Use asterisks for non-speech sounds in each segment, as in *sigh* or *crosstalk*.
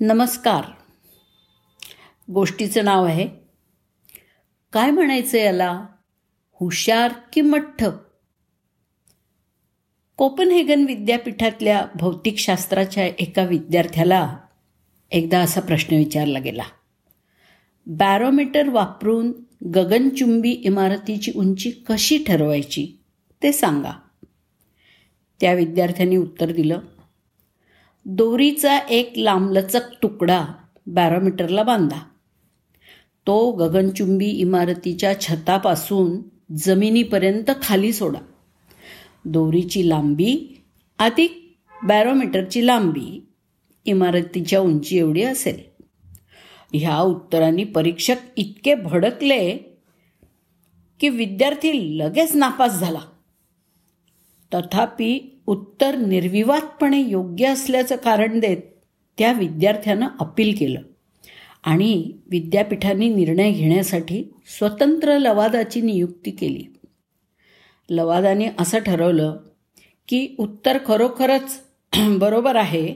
नमस्कार. गोष्टीचं नाव आहे काय म्हणायचं याला? हुशार की मठ्ठ? कोपनहेगन विद्यापीठातल्या भौतिकशास्त्राच्या एका विद्यार्थ्याला एकदा असा प्रश्न विचारला गेला. बॅरोमीटर वापरून गगनचुंबी इमारतीची उंची कशी ठरवायची ते सांगा. त्या विद्यार्थ्यांनी उत्तर दिलं दोरीचा एक लांबलचक तुकडा बॅरोमीटरला बांधा. तो गगनचुंबी इमारतीच्या छतापासून जमिनीपर्यंत खाली सोडा. दोरीची लांबी अधिक बॅरोमीटरची लांबी इमारतीच्या उंची एवढी असेल. ह्या उत्तरांनी परीक्षक इतके भडकले की विद्यार्थी लगेच नापास झाला. तथापि उत्तर निर्विवादपणे योग्य असल्याचं कारण देत त्या विद्यार्थ्यानं अपील केलं. आणि विद्यापीठाने निर्णय घेण्यासाठी स्वतंत्र लवादाची नियुक्ती केली. लवादाने असं ठरवलं की उत्तर खरोखरच *clears throat* बरोबर आहे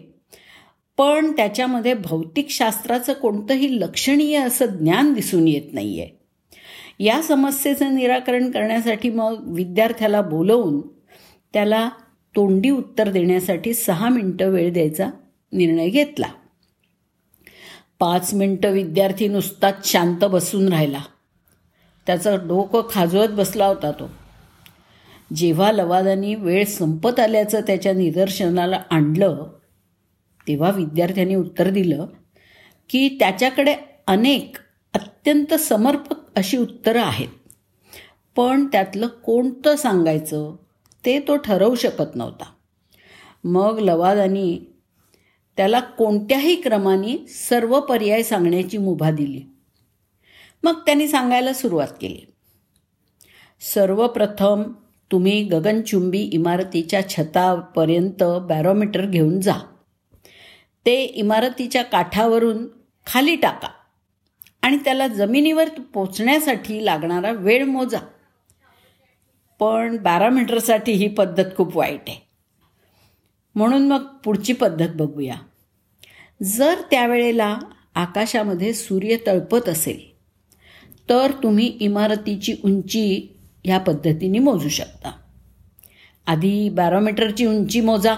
पण त्याच्यामध्ये भौतिकशास्त्राचं कोणतंही लक्षणीय असं ज्ञान दिसून येत नाही आहे या समस्येचं निराकरण करण्यासाठी मग विद्यार्थ्याला बोलवून त्याला तोंडी उत्तर देण्यासाठी सहा मिनटं वेळ द्यायचा निर्णय घेतला. पाच मिनटं विद्यार्थी नुसताच शांत बसून राहिला. त्याचं डोकं खाजवत बसला होता तो. जेव्हा लवादानी वेळ संपत आल्याचं त्याच्या निदर्शनाला आणलं तेव्हा विद्यार्थ्यांनी उत्तर दिलं की त्याच्याकडे अनेक अत्यंत समर्पक अशी उत्तरं आहेत. पण त्यातलं कोणतं सांगायचं? ते तो ठरवू शकत नव्हता. मग लवादानी त्याला कोणत्याही क्रमाने सर्व पर्याय सांगण्याची मुभा दिली. मग त्यांनी सांगायला सुरुवात केली. सर्वप्रथम तुम्ही गगनचुंबी इमारतीच्या छतापर्यंत बॅरोमीटर घेऊन जा. ते इमारतीच्या काठावरून खाली टाका आणि त्याला जमिनीवर पोचण्यासाठी लागणारा वेळ मोजा. पण बारा मीटरसाठी ही पद्धत खूप वाईट आहे. म्हणून मग पुढची पद्धत बघूया. जर त्यावेळेला आकाशामध्ये सूर्य तळपत असेल तर तुम्ही इमारतीची उंची ह्या पद्धतीने मोजू शकता. आधी बॅरोमीटरची उंची मोजा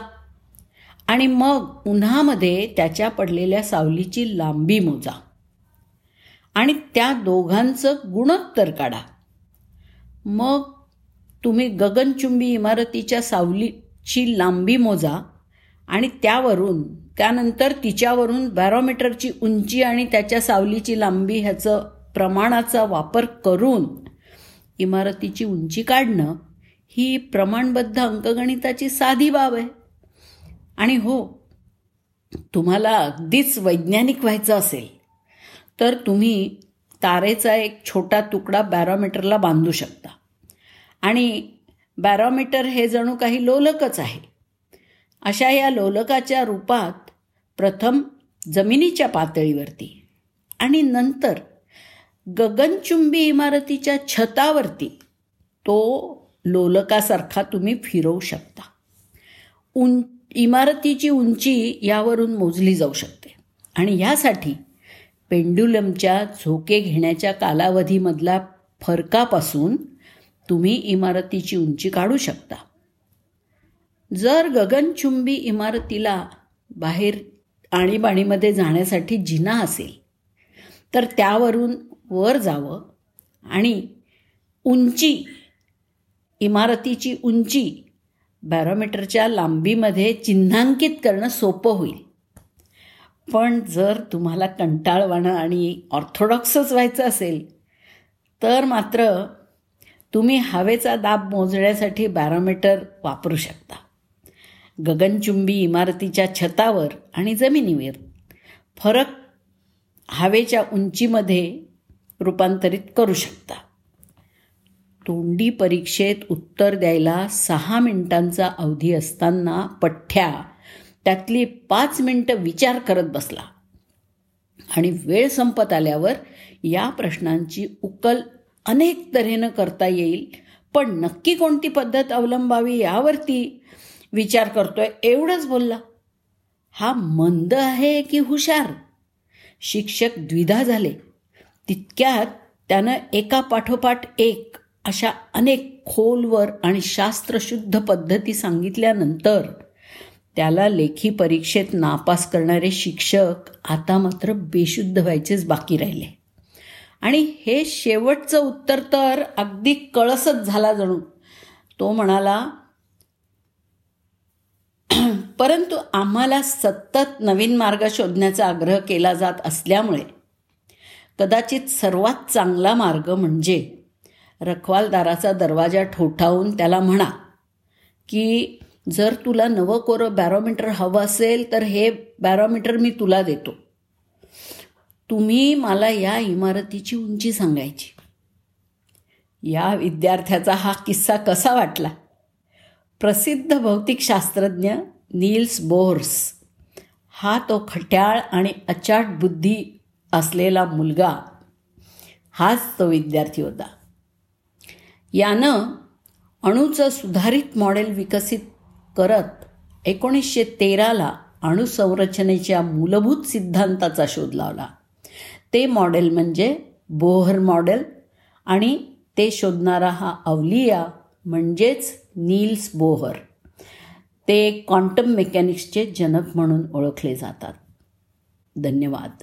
आणि मग उन्हामध्ये त्याच्या पडलेल्या सावलीची लांबी मोजा. आणि त्या दोघांचं गुणोत्तर काढा. मग तुम्ही गगनचुंबी इमारतीच्या सावलीची लांबी मोजा आणि त्यावरून त्यानंतर तिच्यावरून बॅरोमीटरची उंची आणि त्याच्या सावलीची लांबी ह्याचं प्रमाणाचा वापर करून इमारतीची उंची काढणं ही प्रमाणबद्ध अंकगणिताची साधी बाब आहे. आणि हो तुम्हाला अगदीच वैज्ञानिक व्हायचं असेल तर तुम्ही तारेचा एक छोटा तुकडा बॅरोमीटरला बांधू शकता. आणि बॅरोमीटर हे जणू काही लोलकच आहे. अशा या लोलकाच्या रूपात प्रथम जमिनीच्या पातळीवरती आणि नंतर गगनचुंबी इमारतीच्या छतावरती तो लोलकासारखा तुम्ही फिरवू शकता. उं इमारतीची उंची यावरून मोजली जाऊ शकते. आणि यासाठी पेंड्युलमच्या झोके घेण्याच्या कालावधीमधला फरकापासून तुम्ही इमारतीची उंची काढू शकता. जर गगनचुंबी इमारतीला बाहेर आणीबाणीमध्ये जाण्यासाठी जिना असेल तर त्यावरून वर जावं आणि उंची इमारतीची उंची बॅरोमीटरच्या लांबीमध्ये चिन्हांकित करणं सोपं होईल. पण जर तुम्हाला कंटाळवाणं आणि ऑर्थोडॉक्सच व्हायचं असेल तर मात्र तुम्ही हवेचा दाब मोजण्यासाठी बॅरोमीटर वापरू शकता. गगनचुंबी इमारतीच्या छतावर आणि जमिनीवर. फरक हवेच्या उंचीमध्ये रूपांतरित करू शकता. तोंडी परीक्षेत उत्तर द्यायला सहा मिनिटांचा अवधी असताना पठ्ठ्या त्यातली पाच मिनटं विचार करत बसला. आणि वेळ संपत आल्यावर या प्रश्नांची उकल अनेक तऱ्हेनं करता येईल पण नक्की कोणती पद्धत अवलंबावी यावरती विचार करतोय एवढंच बोलला. हा मंद आहे की हुशार? शिक्षक द्विधा झाले. तितक्यात त्यानं एका पाठोपाठ एक अशा अनेक खोलवर आणि शास्त्रशुद्ध पद्धती सांगितल्यानंतर त्याला लेखी परीक्षेत नापास करणारे शिक्षक आता मात्र बेशुद्ध व्हायचेच बाकी राहिले. आणि हे शेवटचं उत्तर तर अगदी कळसच झाला जणू. तो म्हणाला परंतु आम्हाला सतत नवीन मार्ग शोधण्याचा आग्रह केला जात असल्यामुळे कदाचित सर्वात चांगला मार्ग म्हणजे रखवालदाराचा दरवाजा ठोठावून त्याला म्हणा की जर तुला नवं कोरं बॅरोमीटर हवं असेल तर हे बॅरोमीटर मी तुला देतो. तुम्ही मला या इमारतीची उंची सांगायची. या विद्यार्थ्याचा हा किस्सा कसा वाटला? प्रसिद्ध भौतिकशास्त्रज्ञ नील्स बोर्स. हा तो खट्याळ आणि अचाट बुद्धी असलेला मुलगा. हाच तो विद्यार्थी होता. यानं अणूचं सुधारित मॉडेल विकसित करत एकोणीसशे तेराला अणुसंरचनेच्या मूलभूत सिद्धांताचा शोध लावला. ते मॉडेल म्हणजे बोहर मॉडेल आणि ते शोधणारा हा अवलिया म्हणजेच नील्स बोहर. ते क्वांटम मेकॅनिक्सचे जनक म्हणून ओळखले जातात. धन्यवाद.